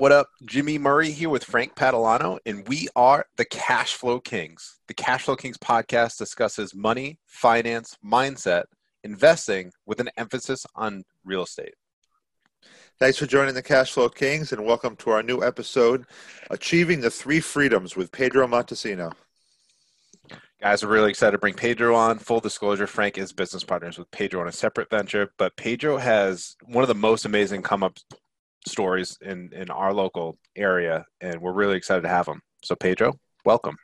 What up? Jimmy Murray here with Frank Pantalone, and we are the Cash Flow Kings. The Cash Flow Kings podcast discusses money, finance, mindset, investing with an emphasis on real estate. Thanks for joining the Cash Flow Kings, and welcome to our new episode, Achieving the Three Freedoms with Pedro Montesino. Guys, we're really excited to bring Pedro on. Full disclosure, Frank is business partners with Pedro on a separate venture, but Pedro has one of the most amazing come up stories in in our local area, and we're really excited to have them. So, Pedro, welcome.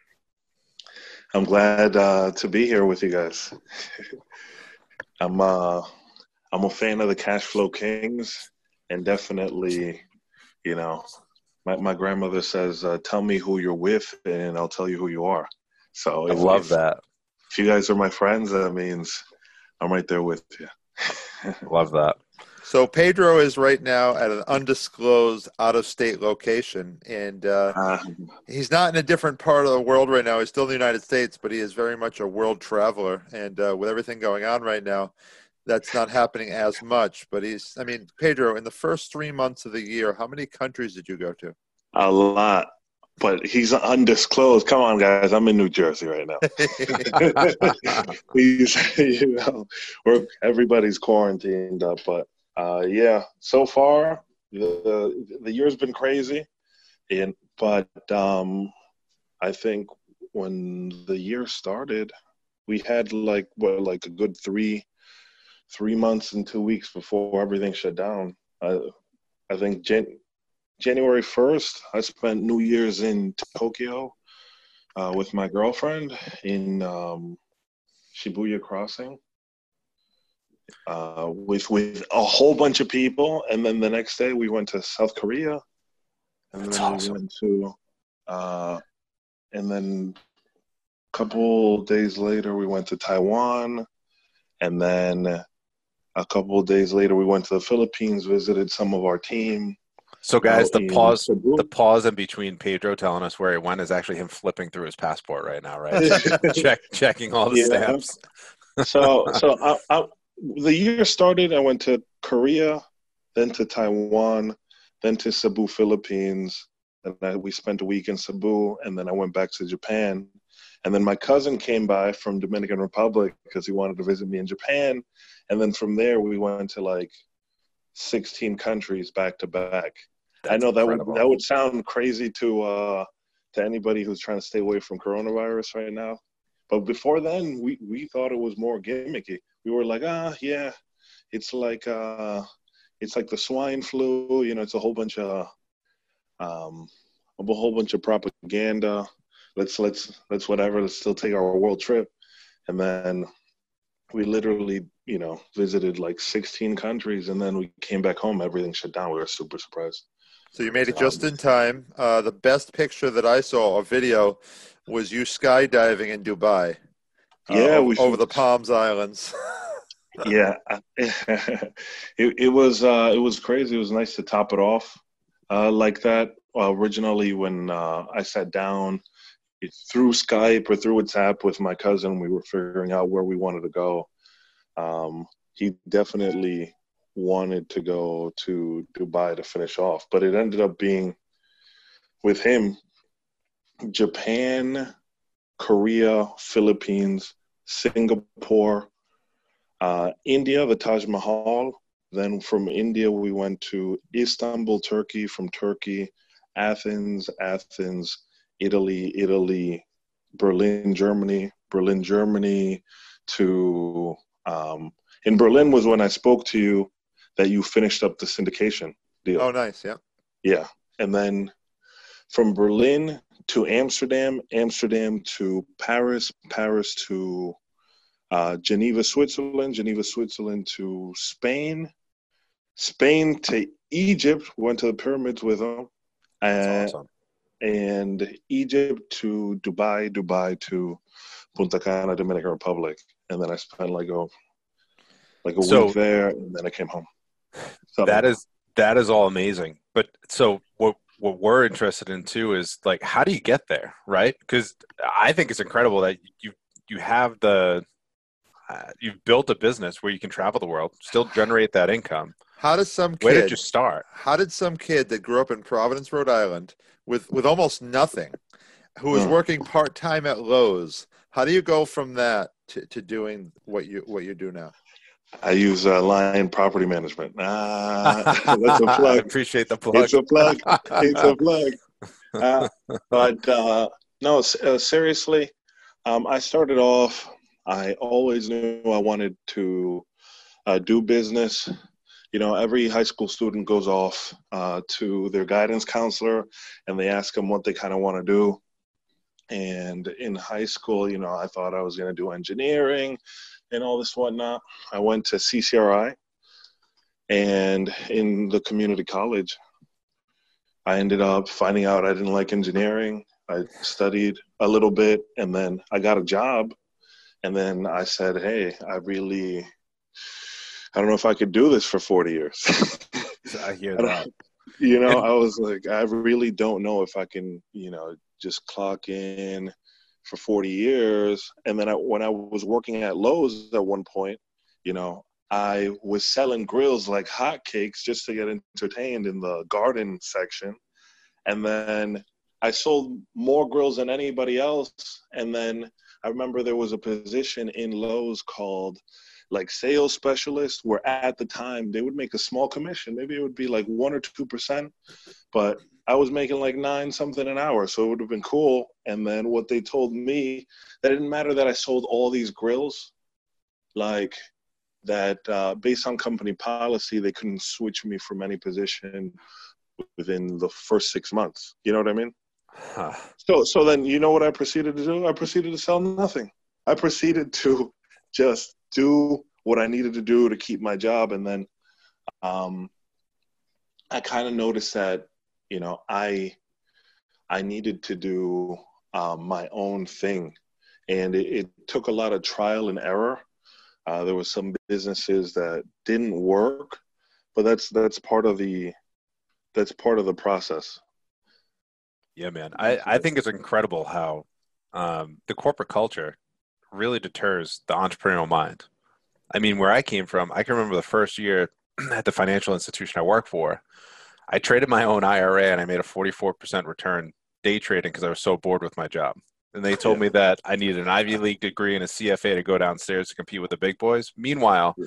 I'm glad uh, to be here with you guys. I'm uh, I'm a fan of the Cash Flow Kings, and definitely, you know, my my grandmother says, uh, "Tell me who you're with, and I'll tell you who you are." So I love if, that. If you guys are my friends, that means I'm right there with you. love that. So Pedro is right now at an undisclosed out-of-state location, and uh, uh, he's not in a different part of the world right now. He's still in the United States, but he is very much a world traveler. And uh, with everything going on right now, that's not happening as much. But he's, I mean, Pedro, in the first three months of the year, how many countries did you go to? A lot. But he's undisclosed. Come on, guys! I'm in New Jersey right now. he's, you know, we're everybody's quarantined up, but uh, yeah, so far the the year's been crazy, and but um, I think when the year started, we had like what like a good three three months and two weeks before everything shut down. I I think Jan- January first, I spent New Year's in Tokyo uh, with my girlfriend in um, Shibuya Crossing uh, with with a whole bunch of people, and then the next day we went to South Korea, and That's then awesome. we went to, uh, and then a couple days later we went to Taiwan, and then a couple days later we went to the Philippines, visited some of our team. So, guys, the pause, the pause in between Pedro telling us where he went is actually him flipping through his passport right now, right? Check, checking all the yeah. stamps. so, so I, I, the year started, I went to Korea, then to Taiwan, then to Cebu, Philippines. And I, we spent a week in Cebu, and then I went back to Japan. And then my cousin came by from Dominican Republic because he wanted to visit me in Japan. And then from there, we went to like 16 countries back to back. That's I know that would that would sound crazy to uh, to anybody who's trying to stay away from coronavirus right now. But before then, we, we thought it was more gimmicky we were like, ah, yeah, it's like uh, it's like the swine flu. You know, it's a whole bunch of um, a whole bunch of propaganda. Let's let's let's whatever. Let's still take our world trip, and then we literally, you know, visited like 16 countries, and then we came back home. Everything shut down. We were super surprised. So you made it just um, in time. Uh, the best picture that I saw, a video, was you skydiving in Dubai. Yeah, uh, over, over the Palms Islands. yeah, it, it was uh, it was crazy. It was nice to top it off uh, like that. originally, when uh, I sat down through Skype or through WhatsApp with my cousin, we were figuring out where we wanted to go. Um, he definitely wanted to go to Dubai to finish off, but it ended up being with him Japan, Korea, Philippines, Singapore, uh, India, the Taj Mahal. Then from India, we went to Istanbul, Turkey. From Turkey, Athens, Athens, Italy, Italy, Berlin, Germany, Berlin, Germany, to um, in Berlin was when I spoke to you that you finished up the syndication deal. Oh, nice. Yeah. Yeah. And then from Berlin to Amsterdam, Amsterdam to Paris, Paris to uh, Geneva, Switzerland, Geneva, Switzerland to Spain, Spain to Egypt, went to the pyramids with them. That's awesome. And Egypt to Dubai, Dubai to Punta Cana, Dominican Republic. And then I spent like a like a so, week there and then I came home. So, that is that is all amazing. But so what what we're interested in too is like how do you get there, right? Because I think it's incredible that you you have the uh, you've built a business where you can travel the world, still generate that income. How does some Where did you start? how did some kid that grew up in Providence, Rhode Island, with with almost nothing, who was Hmm. working part time at Lowe's, how do you go from that to, to doing what you what you do now? I use uh, Lion Property Management. Ah, that's a I plug. I appreciate the plug. It's a plug. It's a plug. Uh, but uh, no, uh, seriously, um, I started off. I always knew I wanted to uh, do business. You know, every high school student goes off uh, to their guidance counselor, and they ask them what they kind of want to do. And in high school, you know, I thought I was going to do engineering and all this whatnot. I went to CCRI, and in the community college, I ended up finding out I didn't like engineering. I studied a little bit and then I got a job. And then I said, hey, I really, I don't know if I could do this for 40 years. I hear that. you know, I was like, I really don't know if I can, you know, just clock in for 40 years. And then I, when I was working at Lowe's at one point, you know, I was selling grills like hotcakes just to get entertained in the garden section. And then I sold more grills than anybody else. And then I remember there was a position in Lowe's called like sales specialist, where at the time they would make a small commission. Maybe it would be like one or two percent, but I was making like nine something an hour, so it would have been cool. And then what they told me that it didn't matter that I sold all these grills, like that uh, based on company policy, they couldn't switch me from any position within the first six months. You know what I mean? Huh. So, so then you know what I proceeded to do? I proceeded to sell nothing. I proceeded to just do what I needed to do to keep my job, and then um, I kind of noticed that you know I I needed to do um, my own thing, and it, it took a lot of trial and error. Uh, there was some businesses that didn't work, but that's that's part of the that's part of the process. Yeah, man. I, I think it's incredible how um, the corporate culture really deters the entrepreneurial mind. I mean, where I came from, I can remember the first year at the financial institution I worked for, I traded my own IRA and I made a 44% return day trading because I was so bored with my job. And they told Yeah. me that I needed an Ivy League degree and a CFA to go downstairs to compete with the big boys. Meanwhile, Yeah.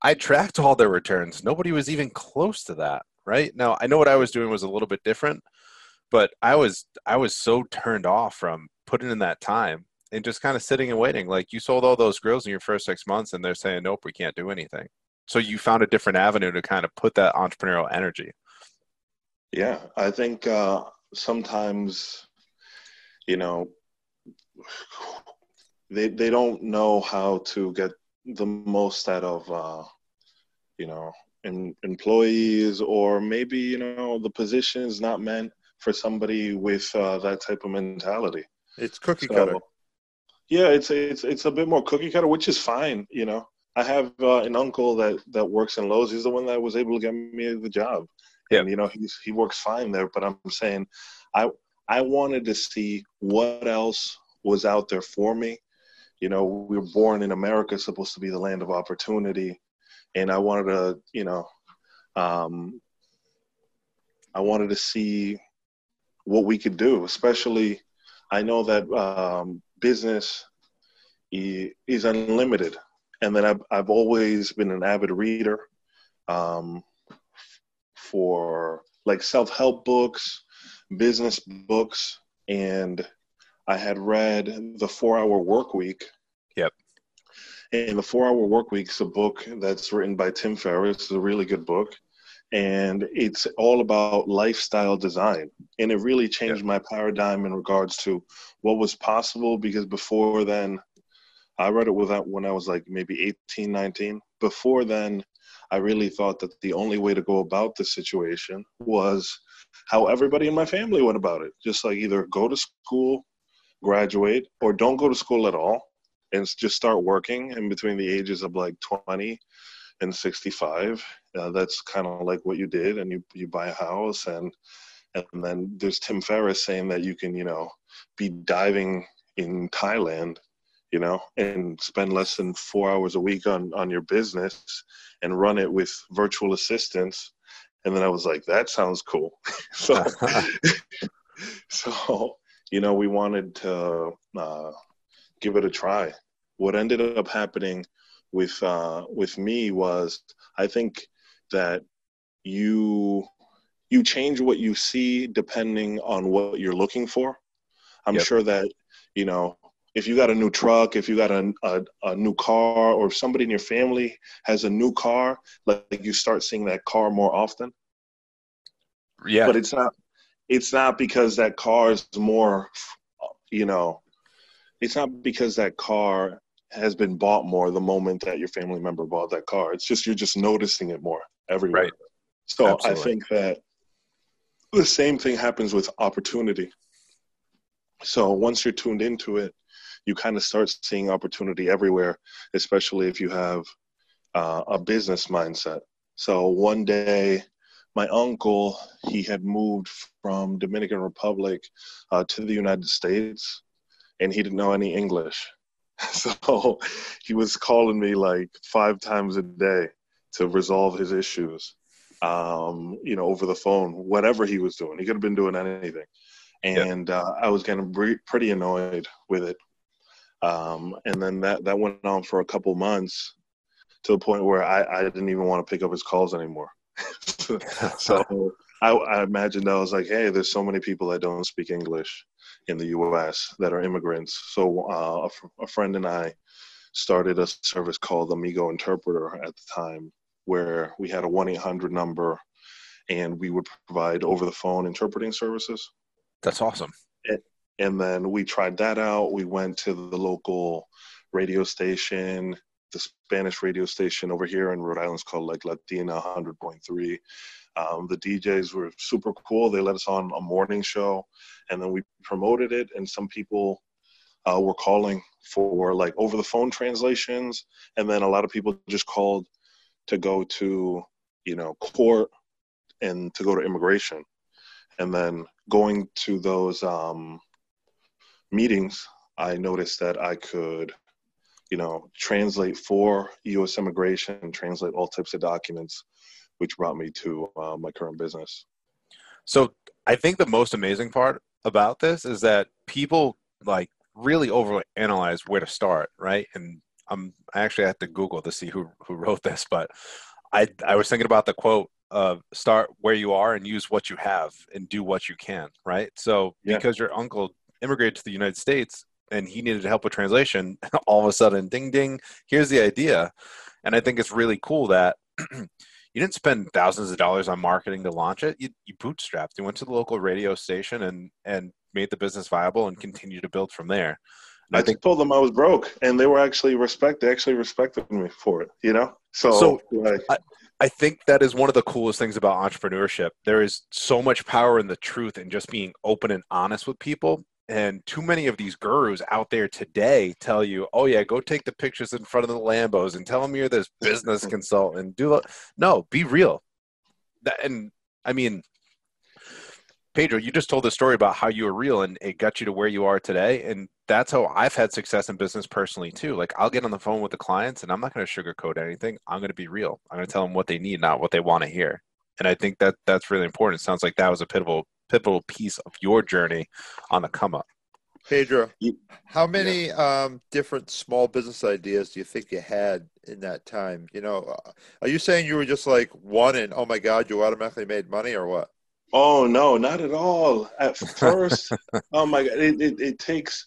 I tracked all their returns. Nobody was even close to that, right? Now, I know what I was doing was a little bit different, but I was I was so turned off from putting in that time and just kind of sitting and waiting. Like you sold all those grills in your first six months, and they're saying, "Nope, we can't do anything." So you found a different avenue to kind of put that entrepreneurial energy. Yeah, I think uh, sometimes, you know, they they don't know how to get the most out of, uh, you know, em- employees, or maybe you know the position is not meant for somebody with uh, that type of mentality. It's cookie So, cutter. Yeah, it's it's it's a bit more cookie cutter, which is fine. You know, I have uh, an uncle that that works in Lowe's. He's the one that was able to get me the job. Yeah. And you know, he's he works fine there. But I'm saying, I I wanted to see what else was out there for me. You know, we were born in America, supposed to be the land of opportunity, and I wanted to, you know, um, I wanted to see what we could do, especially I know that um, business is unlimited, and then I've I've always been an avid reader um, for like self help books, business books, and I had read the Four Hour Work Week. Yep. And the Four Hour Work Week is a book that's written by Tim Ferriss. It's a really good book, and it's all about lifestyle design. And it really changed my paradigm in regards to what was possible because before then, I read it without when I was like maybe 18, 19. Before then, I really thought that the only way to go about the situation was how everybody in my family went about it. Just like either go to school, graduate, or don't go to school at all and just start working in between the ages of like 20 and 65. Uh, that's kind of like what you did, and you, you buy a house. And, and then there's Tim Ferriss saying that you can, you know, be diving in Thailand you know, and spend less than four hours a week on on your business and run it with virtual assistants. And then I was like, that sounds cool. so, so you know, we wanted to uh, give it a try. What ended up happening with uh, with me was I think that you you change what you see depending on what you're looking for. I'm yep. sure that you know if you got a new truck, if you got a, a, a, new car, or if somebody in your family has a new car, like you start seeing that car more often. Yeah. But it's not it's not because that car is more you know, it's not because that car has been bought more the moment that your family member bought that car. It's just you're just noticing it more everywhere. Right. So Absolutely. I think that the same thing happens with opportunity. So once you're tuned into it, you kind of start seeing opportunity everywhere, especially if you have uh, a business mindset. So one day, my uncle he had moved from Dominican Republic uh, to the United States, and he didn't know any English. So he was calling me like five times a day to resolve his issues, um, you know, over the phone, whatever he was doing. He could have been doing anything. And uh, I was getting pretty annoyed with it. Um, and then that, that went on for a couple months to the point where I, I didn't even want to pick up his calls anymore. so I, I imagined I was like, hey, there's so many people that don't speak English in the U.S. that are immigrants. So uh, a, a friend and I started a service called Amigo Interpreter at the time, where we had a one eight hundred number, and we would provide over the phone interpreting services. That's awesome. And, then we tried that out. We went to the local radio station the Spanish radio station over here in Rhode Island is called like Latina 100.3. Um, the DJs were super cool. They let us on a morning show, and then we promoted it. And some people uh, were calling for like over the phone translations, and then a lot of people just called to go to you know court and to go to immigration, and then going to those um, meetings. I noticed that I could you know, translate for U.S. immigration, translate all types of documents, which brought me to uh, my current business. So I think the most amazing part about this is that people like really overanalyze where to start, right? And I'm I actually have to Google to see who who wrote this, but I I was thinking about the quote of start where you are and use what you have and do what you can, right? So yeah. because your uncle immigrated to the United States, and he needed help with translation, all of a sudden, ding ding, here's the idea. And I think it's really cool that you didn't spend thousands of dollars on marketing to launch it. You, you bootstrapped. You went to the local radio station and and made the business viable and continued to build from there. And I, I think told them I was broke, and they were actually respect. They actually respected me for it. You know, so, so like, I, I think that is one of the coolest things about entrepreneurship. There is so much power in the truth and just being open and honest with people and too many of these gurus out there today tell you, "Oh yeah, go take the pictures in front of the Lambos and tell them you're this business consultant." Do no, be real. That, and I mean, Pedro, you just told the story about how you were real and it got you to where you are today. And that's how I've had success in business personally too. Like I'll get on the phone with the clients and I'm not going to sugarcoat anything. I'm going to be real. I'm going to tell them what they need, not what they want to hear. And I think that that's really important. It sounds like that was a pivotal pivotal piece of your journey on the come up. Pedro, how many yeah. um, different small business ideas do you think you had in that time? You know, uh, are you saying you were just like one and oh my god, you automatically made money or what? Oh no, not at all. At first, oh my god, it, it, it takes.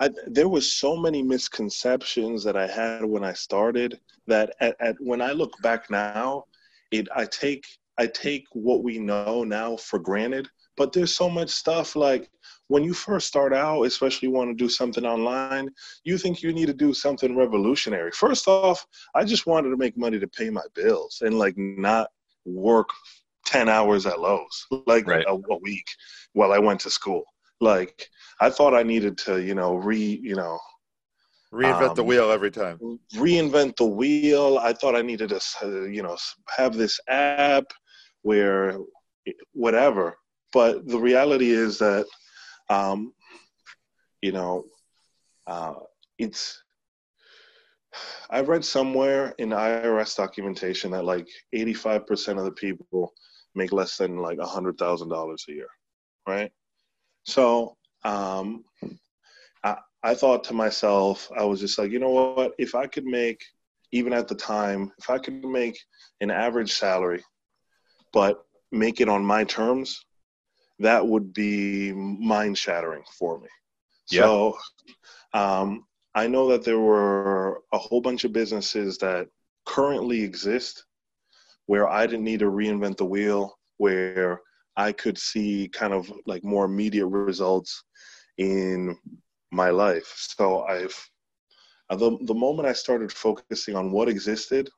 I, there was so many misconceptions that I had when I started that at, at when I look back now, it I take I take what we know now for granted but there's so much stuff like when you first start out, especially want to do something online, you think you need to do something revolutionary. First off, I just wanted to make money to pay my bills and like not work 10 hours at Lowe's, like right. a, a week while I went to school. Like I thought I needed to, you know, re, you know, reinvent um, the wheel every time reinvent the wheel i thought i needed to you know have this app where whatever but the reality is that, um, you know, uh, it's I read somewhere in IRS documentation that like 85% of the people make less than like a hundred thousand dollars a year, right? So um, I, I thought to myself, I was just like, you know what? If I could make, even at the time, if I could make an average salary, but make it on my terms, that would be mind shattering for me. Yeah. So um, I know that there were a whole bunch of businesses that currently exist where I didn't need to reinvent the wheel, where I could see kind of like more immediate results in my life. So I've uh, the the moment I started focusing on what existed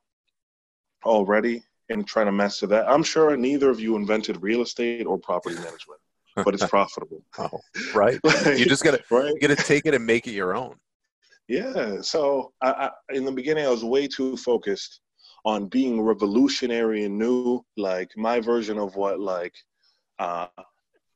already and trying to master that, I'm sure neither of you invented real estate or property management, but it's profitable. oh, right. like, you just gotta right? you gotta take it and make it your own. Yeah. So I, I, in the beginning, I was way too focused on being revolutionary and new, like my version of what like uh,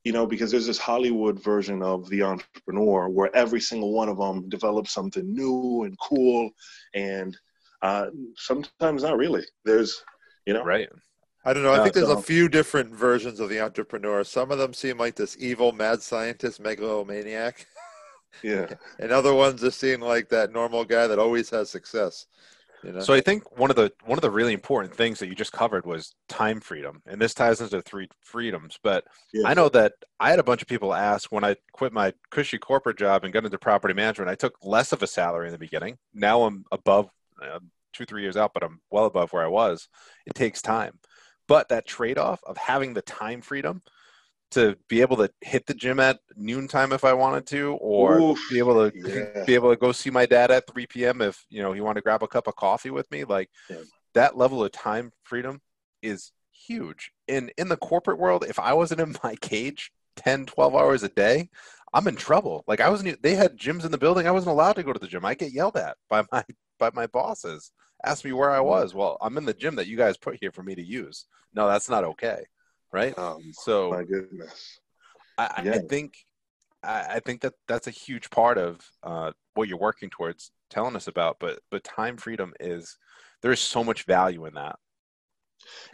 you know, because there's this Hollywood version of the entrepreneur where every single one of them develops something new and cool, and uh, sometimes not really. There's, you know, right. I don't know. I think there's a few different versions of the entrepreneur. Some of them seem like this evil mad scientist megalomaniac. Yeah. and other ones just seem like that normal guy that always has success. You know? So I think one of the one of the really important things that you just covered was time freedom, and this ties into three freedoms. But yeah. I know that I had a bunch of people ask when I quit my cushy corporate job and got into property management. I took less of a salary in the beginning. Now I'm above uh, two three years out, but I'm well above where I was. It takes time, but that trade off of having the time freedom to be able to hit the gym at noontime if I wanted to, or Oof, be able to yeah. be able to go see my dad at 3 p.m. if you know he wanted to grab a cup of coffee with me. Like yeah. that level of time freedom is huge. And in the corporate world, if I wasn't in my cage 10, 12 hours a day, I'm in trouble. Like I wasn't. They had gyms in the building. I wasn't allowed to go to the gym. I get yelled at by my by my bosses. Ask me where I was. Well, I'm in the gym that you guys put here for me to use. No, that's not okay right? Um, so my goodness, I, yeah. I think I, I, think that that's a huge part of uh, what you're working towards telling us about. But but time freedom is there's so much value in that.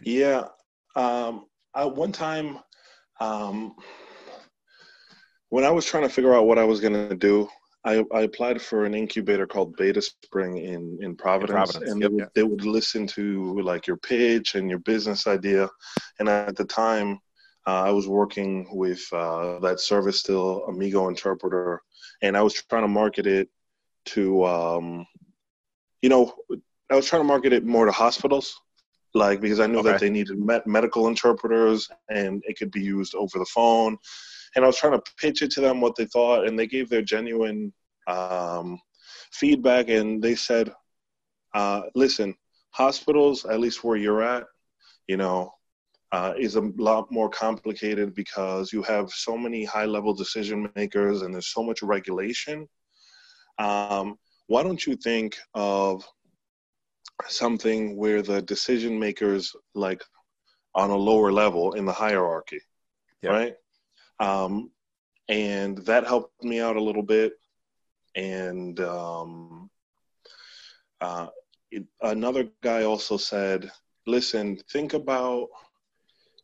Yeah, um, I, one time um, when I was trying to figure out what I was going to do, I, I, applied for an incubator called Betaspring in in Providence, in Providence. and yep. they, would, they would listen to like your pitch and your business idea. And at the time, uh, I was working with uh, that service still, Amigo Interpreter, and I was trying to market it to, um, you know, I was trying to market it more to hospitals, like because I knew okay. that they needed med- medical interpreters and it could be used over the phone and I was trying to pitch it to them what they thought, and they gave their genuine um, feedback, and they said, uh, "Listen, hospitals, at least where you're at, you know, uh, is a lot more complicated because you have so many high-level decision makers, and there's so much regulation. Um, why don't you think of something where the decision makers like on a lower level in the hierarchy, right? Um, and that helped me out a little bit. And um, uh, it, another guy also said, "Listen, think about,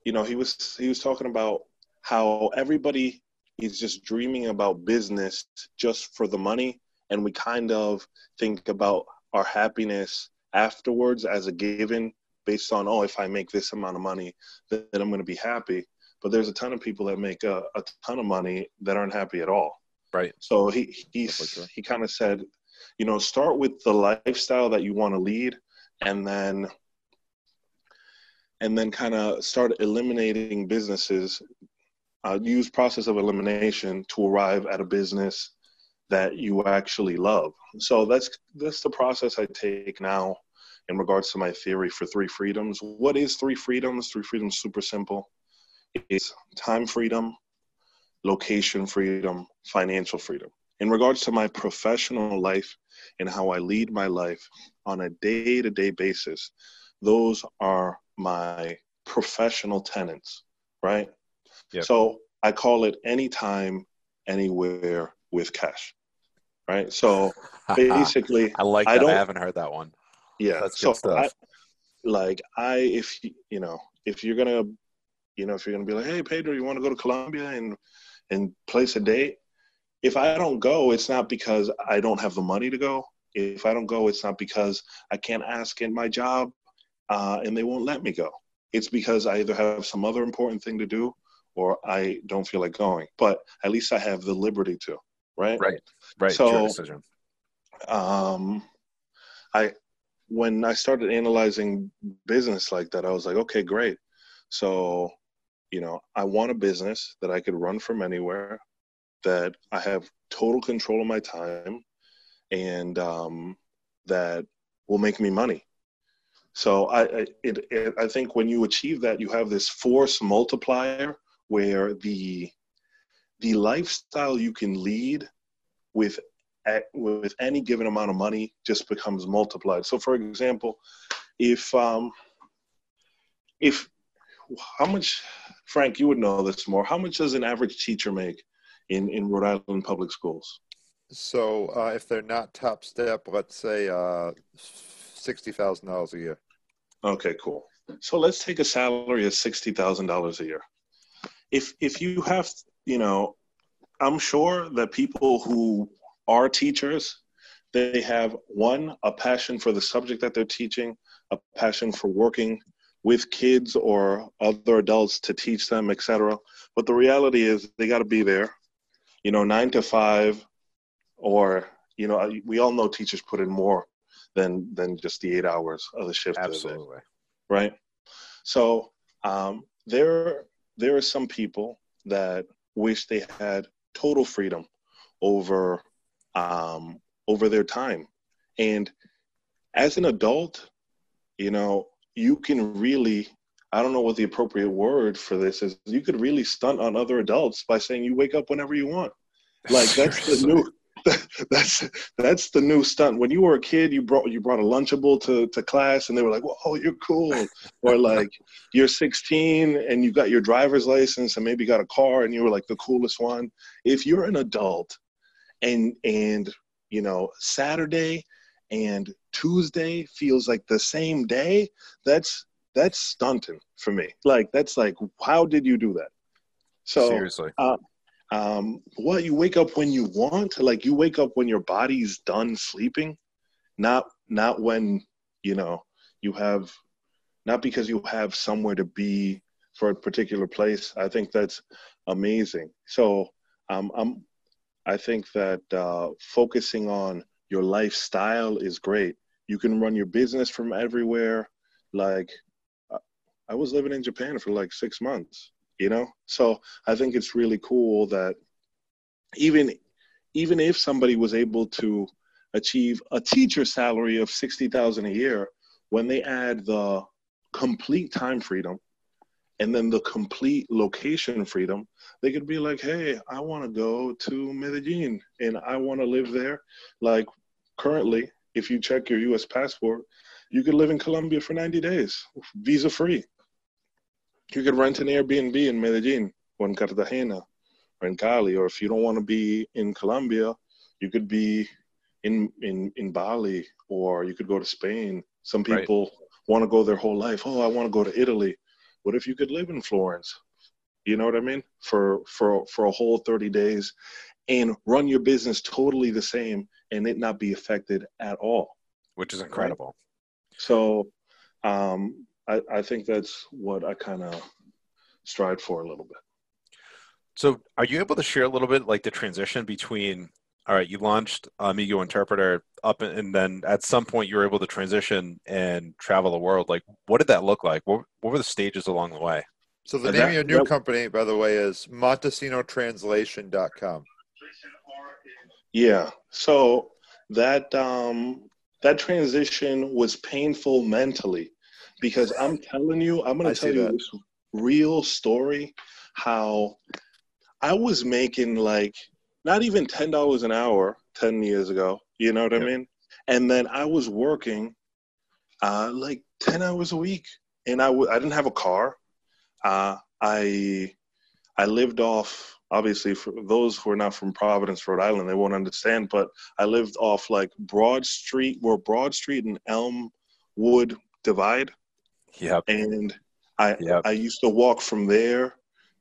you know, he was he was talking about how everybody is just dreaming about business just for the money, and we kind of think about our happiness afterwards as a given based on oh if i make this amount of money then i'm going to be happy but there's a ton of people that make a, a ton of money that aren't happy at all. Right. So he he he kind of said, you know, start with the lifestyle that you want to lead, and then and then kind of start eliminating businesses. Uh, use process of elimination to arrive at a business that you actually love. So that's that's the process I take now in regards to my theory for three freedoms. What is three freedoms? Three freedoms super simple is time freedom, location freedom, financial freedom. In regards to my professional life and how I lead my life on a day to day basis, those are my professional tenants, right? Yep. So I call it anytime, anywhere with cash. right? So basically, I like that. I, don't- I haven't heard that one. yeah. That's so good stuff. I, like I, if you- you know, if you're gonna, you know, if you're gonna be like, hey Pedro, you want to go to Colombia and and place a date? If I don't go, it's not because I don't have the money to go. If I don't go, it's not because I can't ask in my job uh, and they won't let me go. It's because I either have some other important thing to do or I don't feel like going. But at least I have the liberty to, right? Right. Right. So- decision. um, I when I started analyzing business like that, I was like, okay, great. So, you know, I want a business that I could run from anywhere, that I have total control of my time, and um, that will make me money. So I, I it, it I think when you achieve that, you have this force multiplier where the the lifestyle you can lead with with any given amount of money just becomes multiplied. So, for example, if um, if how much, Frank, you would know this more. How much does an average teacher make in in Rhode Island public schools? So uh, if they're not top step, let's say uh, sixty thousand dollars a year. Okay, cool. So let's take a salary of sixty thousand dollars a year. If if you have, you know, I'm sure that people who are teachers, they have one a passion for the subject that they're teaching, a passion for working with kids or other adults to teach them, etc. But the reality is they got to be there, you know, nine to five, or you know, we all know teachers put in more than than just the eight hours of the shift. the day Absolutely. right? So um, there there are some people that wish they had total freedom over um, over their time, and as an adult, you know, you can really I don't know what the appropriate word for this is. You could really stunt on other adults by saying you wake up whenever you want. Like that's the new that's that's the new stunt. When you were a kid, you brought you brought a lunchable to, to class, and they were like, "Whoa, you're cool," or like you're 16 and you got your driver's license and maybe got a car, and you were like the coolest one. If you're an adult, and and you know Saturday and Tuesday feels like the same day, that's that's stunting for me. Like that's like, how did you do that? So Seriously. um, what you wake up when you want like you wake up when your body's done sleeping not not when you know you have not because you have somewhere to be for a particular place i think that's amazing so um, i'm i think that uh, focusing on your lifestyle is great. You can run your business from everywhere. Like i was living in japan for like six months you know? So i think it's really cool that even even if somebody was able to achieve a teacher salary of 60,000 a year when they add the complete time freedom and then the complete location freedom they could be like hey i want to go to medellin and i want to live there. Like currently if you check your us passport you could live in colombia for 90 days visa free you could rent an airbnb in medellin or in cartagena or in Cali, or if you don't want to be in Colombia, you could be in in in Bali, or you could go to Spain. Some Right. people want to go their whole life. Oh, I want to go to Italy. What if you could live in Florence? You know what I mean? For for for a whole thirty days, and run your business totally the same, and it not be affected at all. Which is incredible. So, um, I I think that's what I kind of strive for a little bit. So, are you able to share a little bit like the transition between? All right, you launched Amigo Interpreter up, and, and then at some point you were able to transition and travel the world. Like, what did that look like? What, what were the stages along the way? So the And name that- of your new that- company, by the way, is MontesinoTranslation.com. Yeah. So that um that transition was painful mentally because I'm telling you, I'm gonna tell you that. this real story how I was making like not even ten dollars an hour ten years ago. You know what I mean? And then I was working uh like ten hours a week. And I w- I didn't have a car. Uh I I lived off obviously for those who are not from Providence, Rhode Island, they won't understand. But I lived off like Broad Street, where Broad Street and Elmwood divide. Yep. And I Yep. I used to walk from there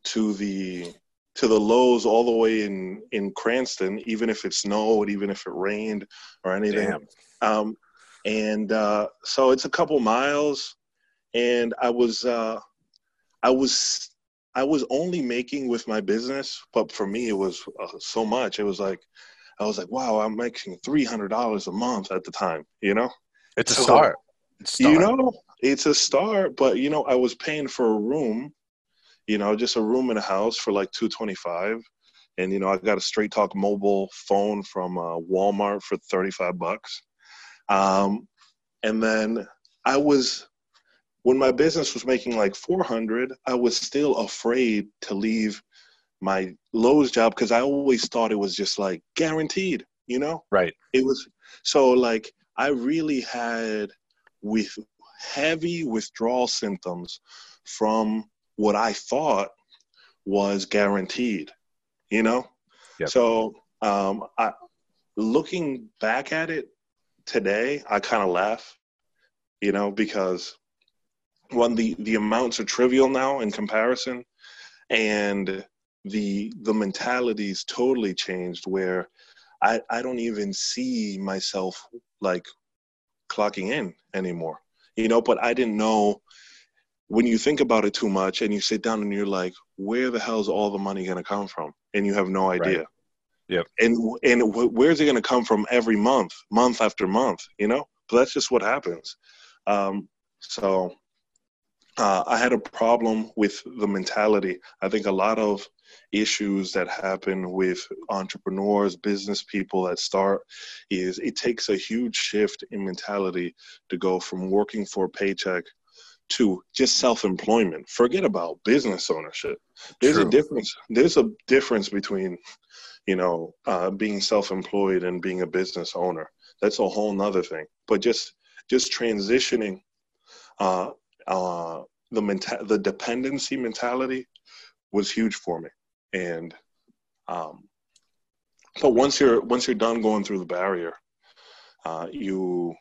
to the to the Lowe's all the way in in Cranston, even if it snowed, even if it rained or anything. Damn. Um, and uh, so it's a couple miles, and I was uh, I was I was only making with my business, but for me it was uh, so much. It was like I was like, wow, I'm making three hundred dollars a month at the time. You know, It's a So- start. It's you know, it's a start, but you know, I was paying for a room, you know, just a room in a house for like two twenty five. And you know, I got a straight talk mobile phone from uh, Walmart for thirty five bucks. Um, and then I was, when my business was making like 400, I was still afraid to leave my Lowe's job because I always thought it was just like guaranteed, you know? Right. It was, so like, I really had with heavy withdrawal symptoms from what I thought was guaranteed, you know? Yep. So, um, I, looking back at it today, I kind of laugh, you know, because one, the, the amounts are trivial now in comparison, and the the mentality's totally changed where I, I don't even see myself like clocking in anymore. You know, but I didn't know when you think about it too much and you sit down and you're like, where the hell's all the money going to come from? And you have no idea. Right. Yep. And and wh- where's it going to come from every month, month after month? You know, but that's just what happens. Um, so uh, I had a problem with the mentality. I think a lot of issues that happen with entrepreneurs, business people that start is it takes a huge shift in mentality to go from working for a paycheck to just self-employment. Forget about business ownership. There's True. a difference. There's a difference between, you know, uh, being self-employed and being a business owner. That's a whole nother thing. But just just transitioning uh, uh, the menta- the dependency mentality was huge for me. And um, but once you're once you're done going through the barrier, uh, you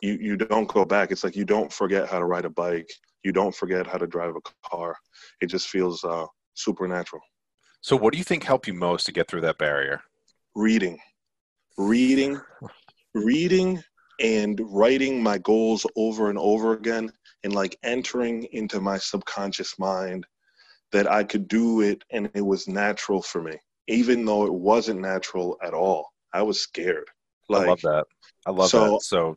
you you don't go back. It's like you don't forget how to ride a bike. You don't forget how to drive a car. It just feels uh, supernatural. So, what do you think helped you most to get through that barrier? Reading, reading, reading, and writing my goals over and over again, and like entering into my subconscious mind that I could do it and it was natural for me, even though it wasn't natural at all. I was scared. Like, I love that. I love so- that. So,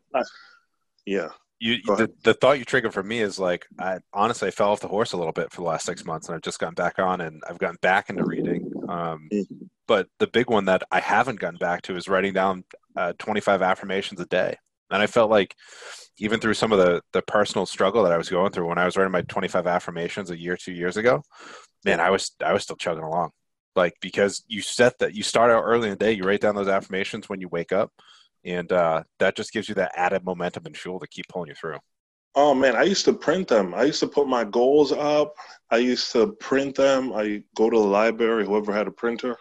yeah, you the, the thought you triggered for me is like I honestly I fell off the horse a little bit for the last six months, and I've just gotten back on, and I've gotten back into reading. Um, Mhm. but the big one that I haven't gotten back to is writing down uh, 25 affirmations a day, and I felt like even through some of the the personal struggle that I was going through when I was writing my 25 affirmations a year, two years ago, man, I was I was still chugging along. Like because you set that you start out early in the day, you write down those affirmations when you wake up, and uh, that just gives you that added momentum and fuel to keep pulling you through. Oh man, I used to print them. I used to put my goals up. I used to print them. I go to the library, whoever had a printer.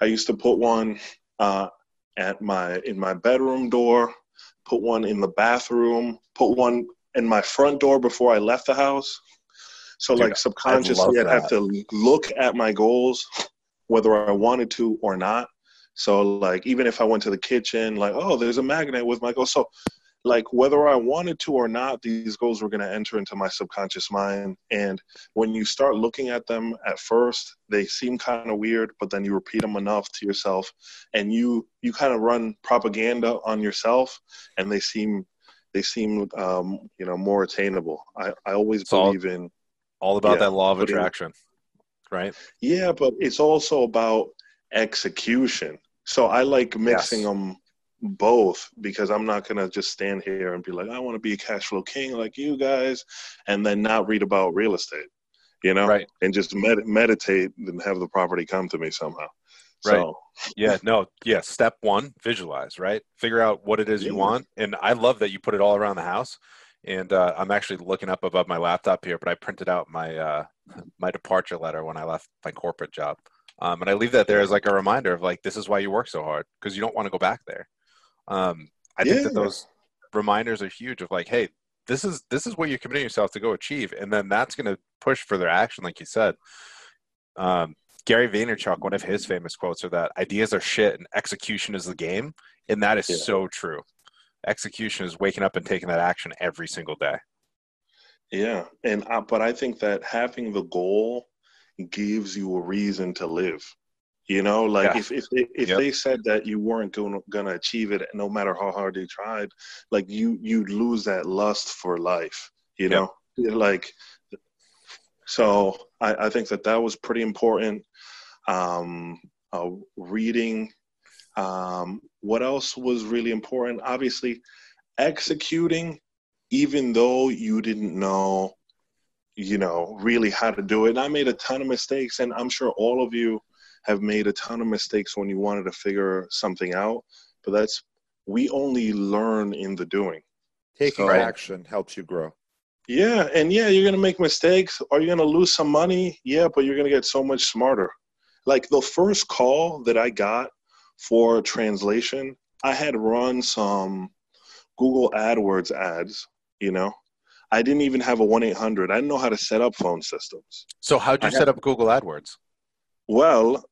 I used to put one uh, at my in my bedroom door, put one in the bathroom, put one in my front door before I left the house. So Dude, like subconsciously, love I'd have to look at my goals, whether I wanted to or not. So like even if I went to the kitchen, like oh, there's a magnet with my goals. So like whether I wanted to or not, these goals were going to enter into my subconscious mind. And when you start looking at them at first, they seem kind of weird, but then you repeat them enough to yourself, and you you kind of run propaganda on yourself, and they seem they seem um, you know more attainable. I I always It's all- believe in All about Yeah, that law of attraction, right? yeah, but it's also about execution. So I like mixing Yes. them both because I'm not gonna just stand here and be like, I want to be a cash flow king like you guys, and then not read about real estate, you know, Right. and just med- meditate and have the property come to me somehow. Right. So Yeah, no, yeah. Step one, visualize, right? Figure out what it is you want. And I love that you put it all around the house. And uh, I'm actually looking up above my laptop here, but I printed out my uh, my departure letter when I left my corporate job. Um, and I leave that there as like a reminder of like this is why you work so hard because you don't want to go back there. Um, I think that those reminders are huge of like, hey, this is this is what you're committing yourself to go achieve, and then that's going to push further action, like you said. Um, Gary Vaynerchuk, one of his famous quotes are that ideas are shit and execution is the game, and that is Yeah. so true. Execution is waking up and taking that action every single day. Yeah, and I, but I think that having the goal gives you a reason to live. You know, like Yeah. if if they, if Yep. they said that you weren't going gonna achieve it, no matter how hard you tried, like you you'd lose that lust for life. You Yep. know, like so. I, I think that that was pretty important. Um, uh, reading. Um, what else was really important? Obviously, executing even though you didn't know, you know, really how to do it. And I made a ton of mistakes, and I'm sure all of you have made a ton of mistakes when you wanted to figure something out. But that's we only learn in the doing. Taking Right. action helps you grow. Yeah, and yeah, you're gonna make mistakes. Are you gonna lose some money? Yeah, but you're gonna get so much smarter. Like the first call that I got for translation, I had run some Google AdWords ads. You know, I didn't even have a one eight hundred. I didn't know how to set up phone systems. So, how'd you I set up Google AdWords? Well,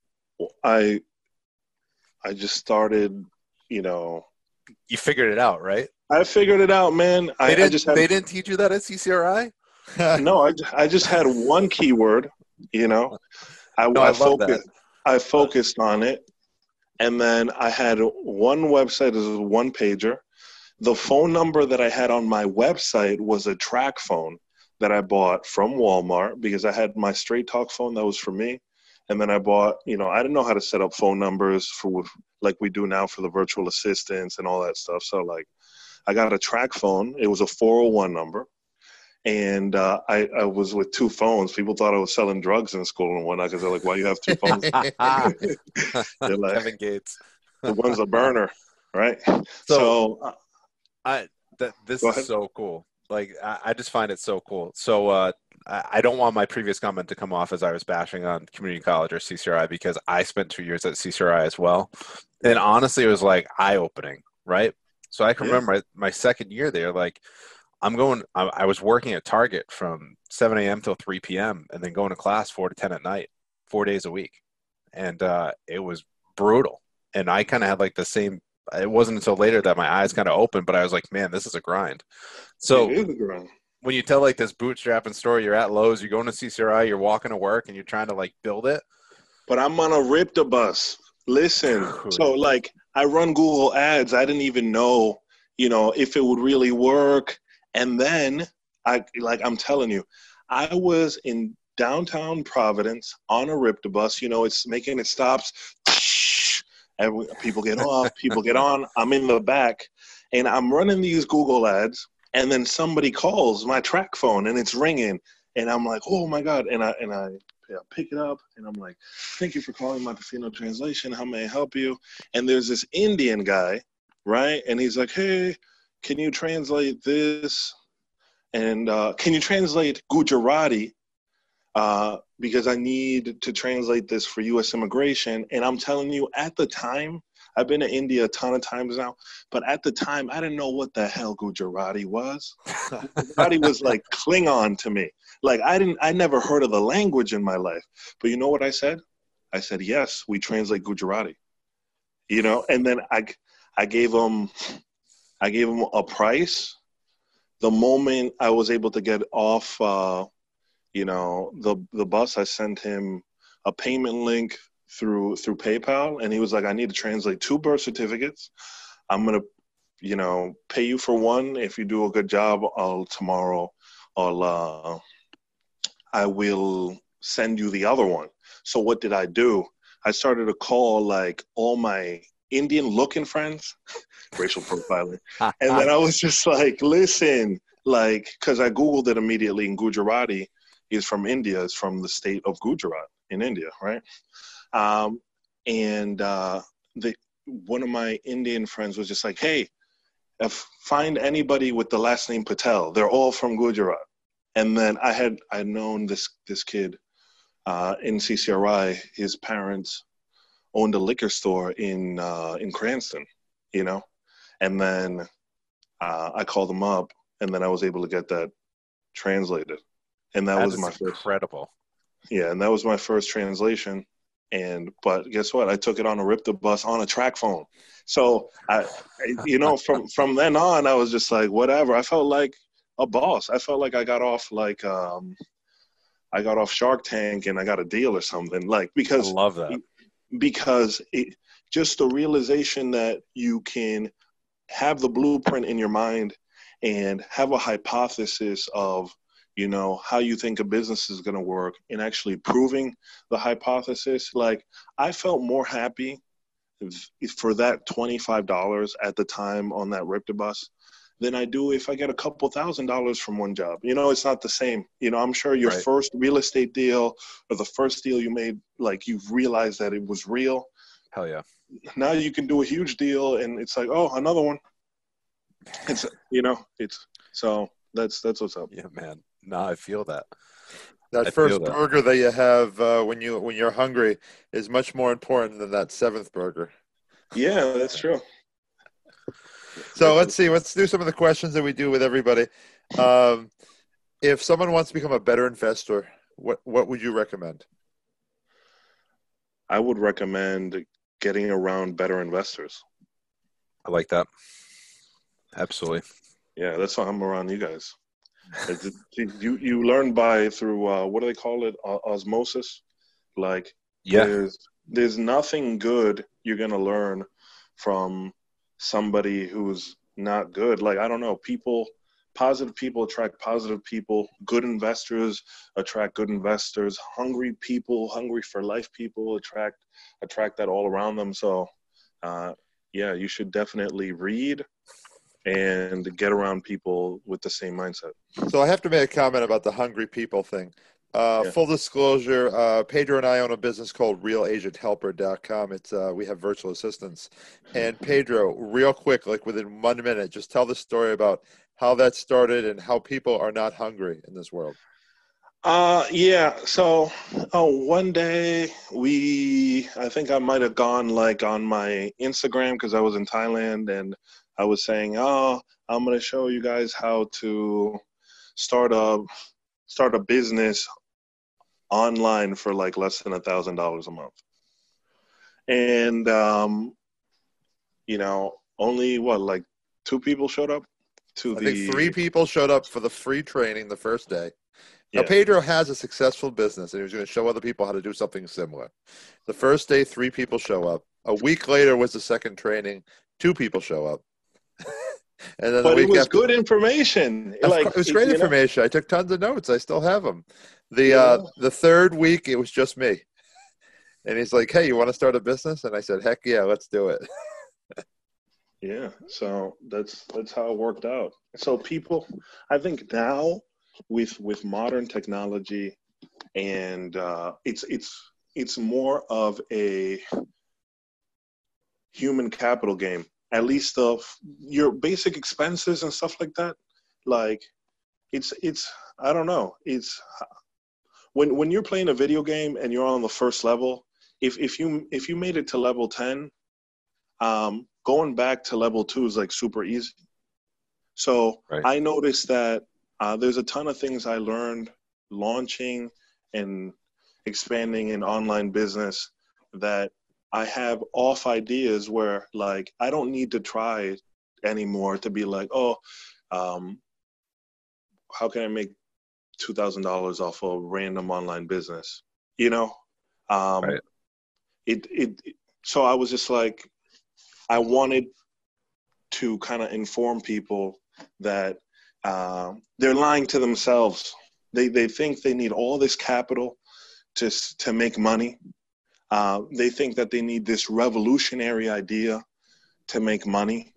I I just started. You know, You figured it out, right? I figured it out, man. They I, I didn't. just had they didn't teach you that at CCRI. no, I, I just had one keyword, you know. I, No, I I, love focused, I focused on it, and then I had one website as a one pager. The phone number that I had on my website was a TracFone that I bought from Walmart because I had my straight talk phone that was for me, and then I bought, you know, I didn't know how to set up phone numbers for like we do now for the virtual assistants and all that stuff. So like, I got a TracFone. It was a 401 number and uh, I, I was with two phones. People thought I was selling drugs in school and whatnot because they're like, "Why you have two phones?" They're like, Kevin Gates. "The one's a burner, right?" So, So, uh, I that this is so cool. Like I, I just find it so cool. So uh, I, I don't want my previous comment to come off as I was bashing on community college or CCRI because I spent two years at CCRI as well, and honestly, it was like eye opening, right? So I can remember my, my second year there, like I'm going. I, I was working at Target from 7 a.m. till 3 p.m. and then going to class four to 10 at night, four days a week, and uh, it was brutal. And I kind of had like the same it wasn't until later that my eyes kind of opened, but I was like, man, this is a grind. So a grind. when you tell like this bootstrapping story, you're at Lowe's, you're going to CCRI, you're walking to work, and you're trying to like build it. But I'm on a Ripta bus. Listen, so like I run Google Ads. I didn't even know, you know, if it would really work. And then I like I'm telling you, I was in downtown Providence on a Ripta bus. You know, it's making it stops. And people get off, people get on. I'm in the back, and I'm running these Google ads. And then somebody calls my TracFone, and it's ringing, and I'm like, oh my god! And I and I yeah, pick it up, and I'm like, thank you for calling my Montesino Translation. How may I help you? And there's this Indian guy, right? And he's like, hey, can you translate this? And uh, can you translate Gujarati? Uh, because I need to translate this for U.S. immigration. And I'm telling you, at the time, I've been to India a ton of times now, but at the time, I didn't know what the hell Gujarati was. Gujarati was like Klingon to me. Like I didn't, I never heard of the language in my life. But you know what I said? I said, yes, we translate Gujarati. You know, and then I, I gave him, I gave him a price. The moment I was able to get off, uh, you know, the the bus, I sent him a payment link through through PayPal, and he was like, I need to translate two birth certificates. I'm gonna, you know, pay you for one. If you do a good job, I'll tomorrow, I'll, uh, I will send you the other one. So what did I do? I started to call like all my Indian looking friends, racial profiling. And then I was just like, listen, like, because I Googled it immediately in Gujarati. He's from India, is from the state of Gujarat in India, right? Um, and uh, the, one of my Indian friends was just like, hey, if, find anybody with the last name Patel. They're all from Gujarat. And then I had I known this this kid uh, in CCRI, his parents owned a liquor store in uh, in Cranston, you know, and then uh, I called him up, and then I was able to get that translated, and that, That was my first. incredible. Yeah, and that was my first translation. And but guess what? I took it on a Ripta bus on a TracFone. So I, I, you know, from from then on, I was just like, whatever. I felt like a boss. I felt like I got off like um, I got off Shark Tank and I got a deal or something. Like I because love that. because it, just the realization that you can have the blueprint in your mind and have a hypothesis of you know how you think a business is going to work and actually proving the hypothesis like i felt more happy if- for that $25 at the time on that ripta bus than i do if i get a couple thousand dollars from one job you know it's not the same you know i'm sure your Right. first real estate deal or the first deal you made like you've realized that it was real Hell yeah. now you can do a huge deal and it's like oh another one it's you know it's so that's that's what's up Yeah, man. No, I feel that. That I first that. burger that you have uh, when you when you're hungry is much more important than that seventh burger. yeah that's true So let's see. Let's do some of the questions that we do with everybody. Um, if someone wants to become a better investor, what what would you recommend? i would recommend getting around better investors I like that. Absolutely. yeah that's why i'm around you guys It's- you you learn by through uh, what do they call it O- osmosis like Yeah. there's there's nothing good you're gonna learn from somebody who's not good. Like I don't know, people positive people attract positive people, good investors attract good investors, hungry people, hungry for life people attract attract that all around them. So uh, yeah, you should definitely read and get around people with the same mindset. So I have to make a comment about the hungry people thing. Uh, Yeah. Full disclosure: uh, Pedro and I own a business called RealAgentHelper.com. It's uh, we have virtual assistants. And Pedro, real quick, like within one minute, just tell the story about how that started and how people are not hungry in this world. Uh, yeah. So, oh, one day we, I think I might have gone like on my Instagram because I was in Thailand and I was saying, oh, I'm gonna show you guys how to start a start a business online for like less than a thousand dollars a month. And um, you know, only what like two people showed up to I the think three people showed up for the free training the first day. Now, Yeah. Pedro has a successful business, and he was going to show other people how to do something similar. The first day, three people show up. A week later was the second training. Two people show up. And then the But week it was after, good information. Like course, it was great you know, information. I took tons of notes. I still have them. The Yeah. uh, the third week, it was just me. And he's like, "Hey, you want to start a business?" And I said, "Heck yeah, let's do it." Yeah, so that's that's how it worked out. So people, I think now with with modern technology, and uh, it's it's it's more of a human capital game. At least of your basic expenses and stuff like that. Like it's it's I don't know. It's when when you're playing a video game and you're on the first level. If if you if you made it to level ten, um, going back to level two is like super easy. So Right. I noticed that uh, there's a ton of things I learned launching and expanding an online business that I have off ideas where like I don't need to try anymore to be like, oh, um, how can I make two thousand dollars off a random online business? You know, um, Right. it, it it so I was just like I wanted to kind of inform people that uh, they're lying to themselves. They they think they need all this capital to to make money. Uh, they think that they need this revolutionary idea to make money,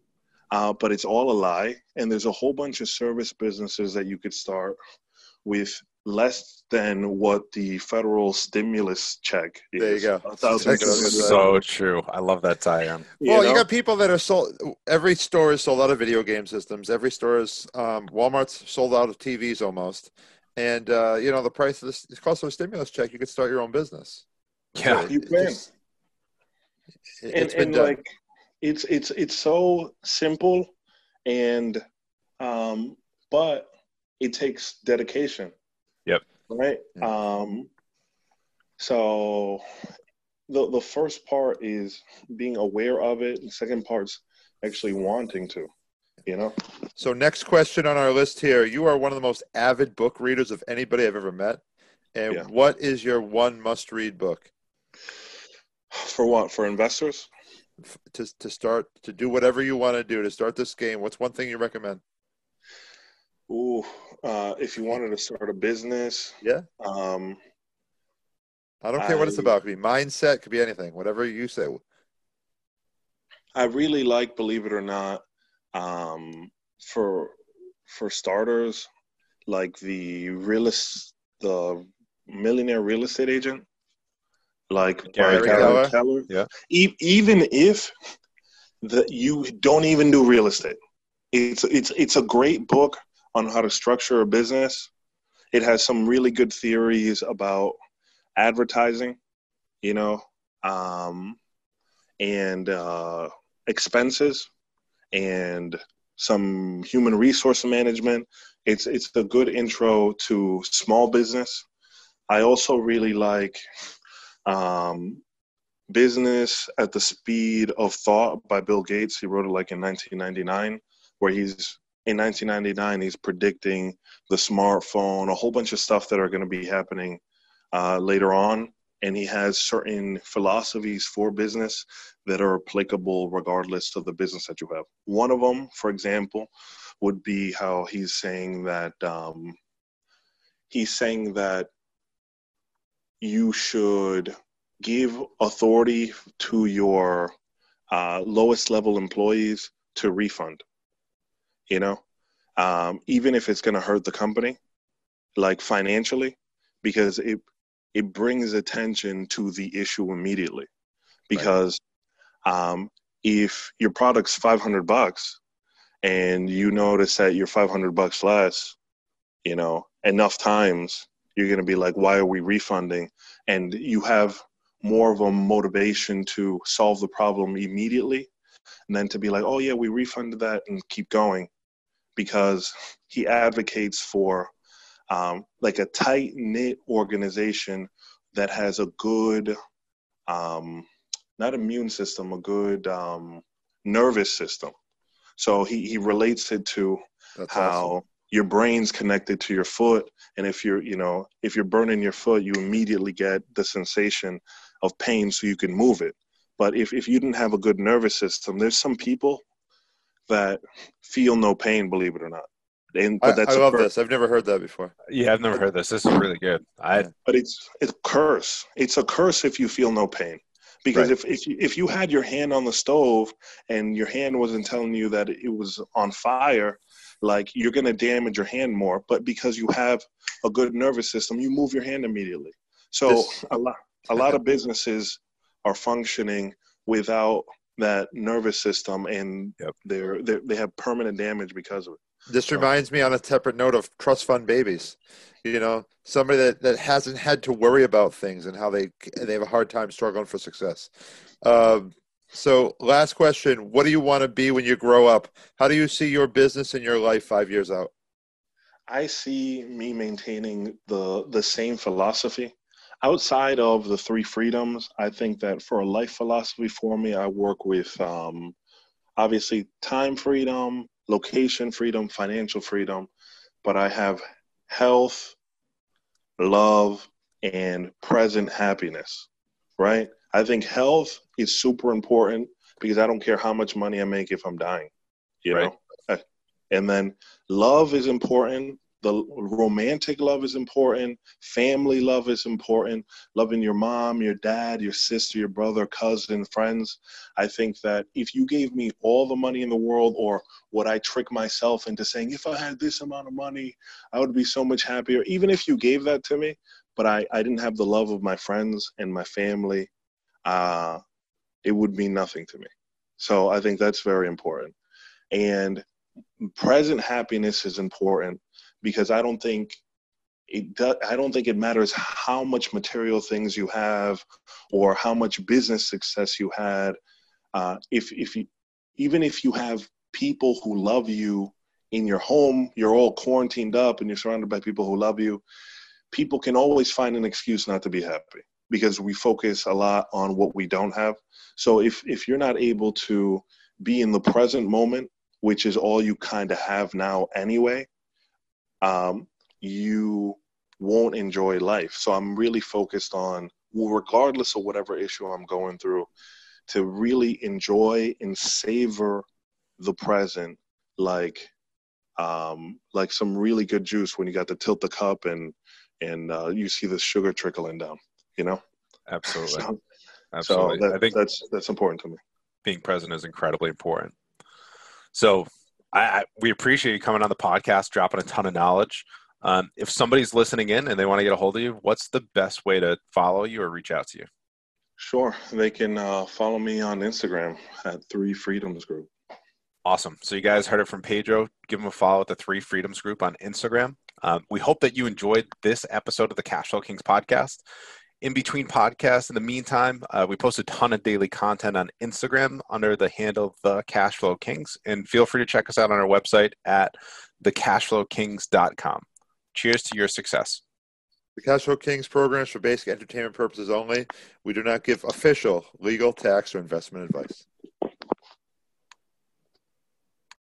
uh, but it's all a lie. And there's a whole bunch of service businesses that you could start with less than what the federal stimulus check is. There you go. A thousand Check it out. two hundred So true. I love that tie-in. well, you know? got people that are sold. Every store is sold out of video game systems. Every store is um, Walmart's sold out of TVs almost, and uh, you know the price of this the cost of a stimulus check, you could start your own business. Yeah, You it can. just- it- and, been and done. like it's it's it's so simple and um but it takes dedication Yep. right Yeah. um so the the first part is being aware of it and second part's actually wanting to you know So next question on our list here. You are one of the most avid book readers of anybody I've ever met. And Yeah. what is your one must read book for what for investors to to start to do whatever you want to do to start this game? What's one thing you recommend? Ooh, uh, if you wanted to start a business Yeah. um I don't care what it's about. It could be mindset, could be anything. Whatever you say. I really like, believe it or not, um, for for starters, like the real the millionaire real estate agent, like Gary by Keller? Keller. Yeah. E- even if the you don't even do real estate, it's it's it's a great book on how to structure a business. It has some really good theories about advertising, you know, um, and uh, expenses and some human resource management. It's it's a good intro to small business. I also really like um, Business at the Speed of Thought by Bill Gates. He wrote it like in 1999, where he's in 1999 he's predicting the smartphone, a whole bunch of stuff that are going to be happening uh, later on. And he has certain philosophies for business that are applicable regardless of the business that you have. One of them, for example, would be how he's saying that um, he's saying that you should give authority to your uh, lowest level employees to refund. You know, um, even if it's going to hurt the company, like financially, because it it brings attention to the issue immediately. Because um, if your product's 500 bucks and you notice that you're 500 bucks less, you know, enough times, you're going to be like, why are we refunding? And you have more of a motivation to solve the problem immediately and then to be like, oh, yeah, we refunded that and keep going because he advocates for um, like a tight knit organization that has a good, um, not immune system, a good um, nervous system. So he, he relates it to That's how awesome. Your brain's connected to your foot and if you're you know if you're burning your foot you immediately get the sensation of pain so you can move it but if, if you didn't have a good nervous system there's some people that feel no pain believe it or not and I, but that's I a love cur- this. I've never heard that before. Yeah, I've never heard this. This is really good. I but it's it's curse it's a curse if you feel no pain because Right. if if you, if you had your hand on the stove and your hand wasn't telling you that it was on fire like you're going to damage your hand more but because you have a good nervous system you move your hand immediately so This- a lot a lot of businesses are functioning without that nervous system and Yep. they're, they're they have permanent damage because of it This reminds me on a separate note of trust fund babies. You know, somebody that, that hasn't had to worry about things and how they they have a hard time struggling for success. Um, so, last question: What do you want to be when you grow up? How do you see your business and your life five years out? I see me maintaining the the same philosophy. Outside of the three freedoms, I think that for a life philosophy for me, I work with um, obviously time freedom, location freedom, financial freedom, but I have health, love, and present happiness, right? I think health is super important because I don't care how much money I make if I'm dying, you Right. know? Uh, And then love is important. The romantic love is important. Family love is important. Loving your mom, your dad, your sister, your brother, cousin, friends. I think that if you gave me all the money in the world, or would I trick myself into saying, if I had this amount of money, I would be so much happier, even if you gave that to me, but I, I didn't have the love of my friends and my family, uh, it would mean nothing to me. So I think that's very important. And present happiness is important because I don't think it does, I don't think it matters how much material things you have or how much business success you had. Uh, if if you even if you have people who love you in your home, you're all quarantined up and you're surrounded by people who love you. People can always find an excuse not to be happy because we focus a lot on what we don't have. So if if you're not able to be in the present moment, which is all you kind of have now anyway, um, you won't enjoy life. So I'm really focused on, regardless of whatever issue I'm going through, to really enjoy and savor the present like um, like some really good juice when you got to tilt the cup and and uh, you see the sugar trickling down. You know. Absolutely. So, Absolutely. so that, I think that's that's important to me. being present is incredibly important. So I, I we appreciate you coming on the podcast, dropping a ton of knowledge. Um, if somebody's listening in and they want to get a hold of you, what's the best way to follow you or reach out to you? Sure, they can uh, follow me on Instagram at Three Freedoms Group. Awesome. So you guys heard it from Pedro. Give him a follow at the Three Freedoms Group on Instagram. Um, we hope that you enjoyed this episode of the Cashflow Kings podcast. In between podcasts, in the meantime, uh, we post a ton of daily content on Instagram under the handle The Cashflow Kings. And feel free to check us out on our website at thecashflowkings.com. Cheers to your success. The Cashflow Kings program is for basic entertainment purposes only. We do not give official legal, tax, or investment advice.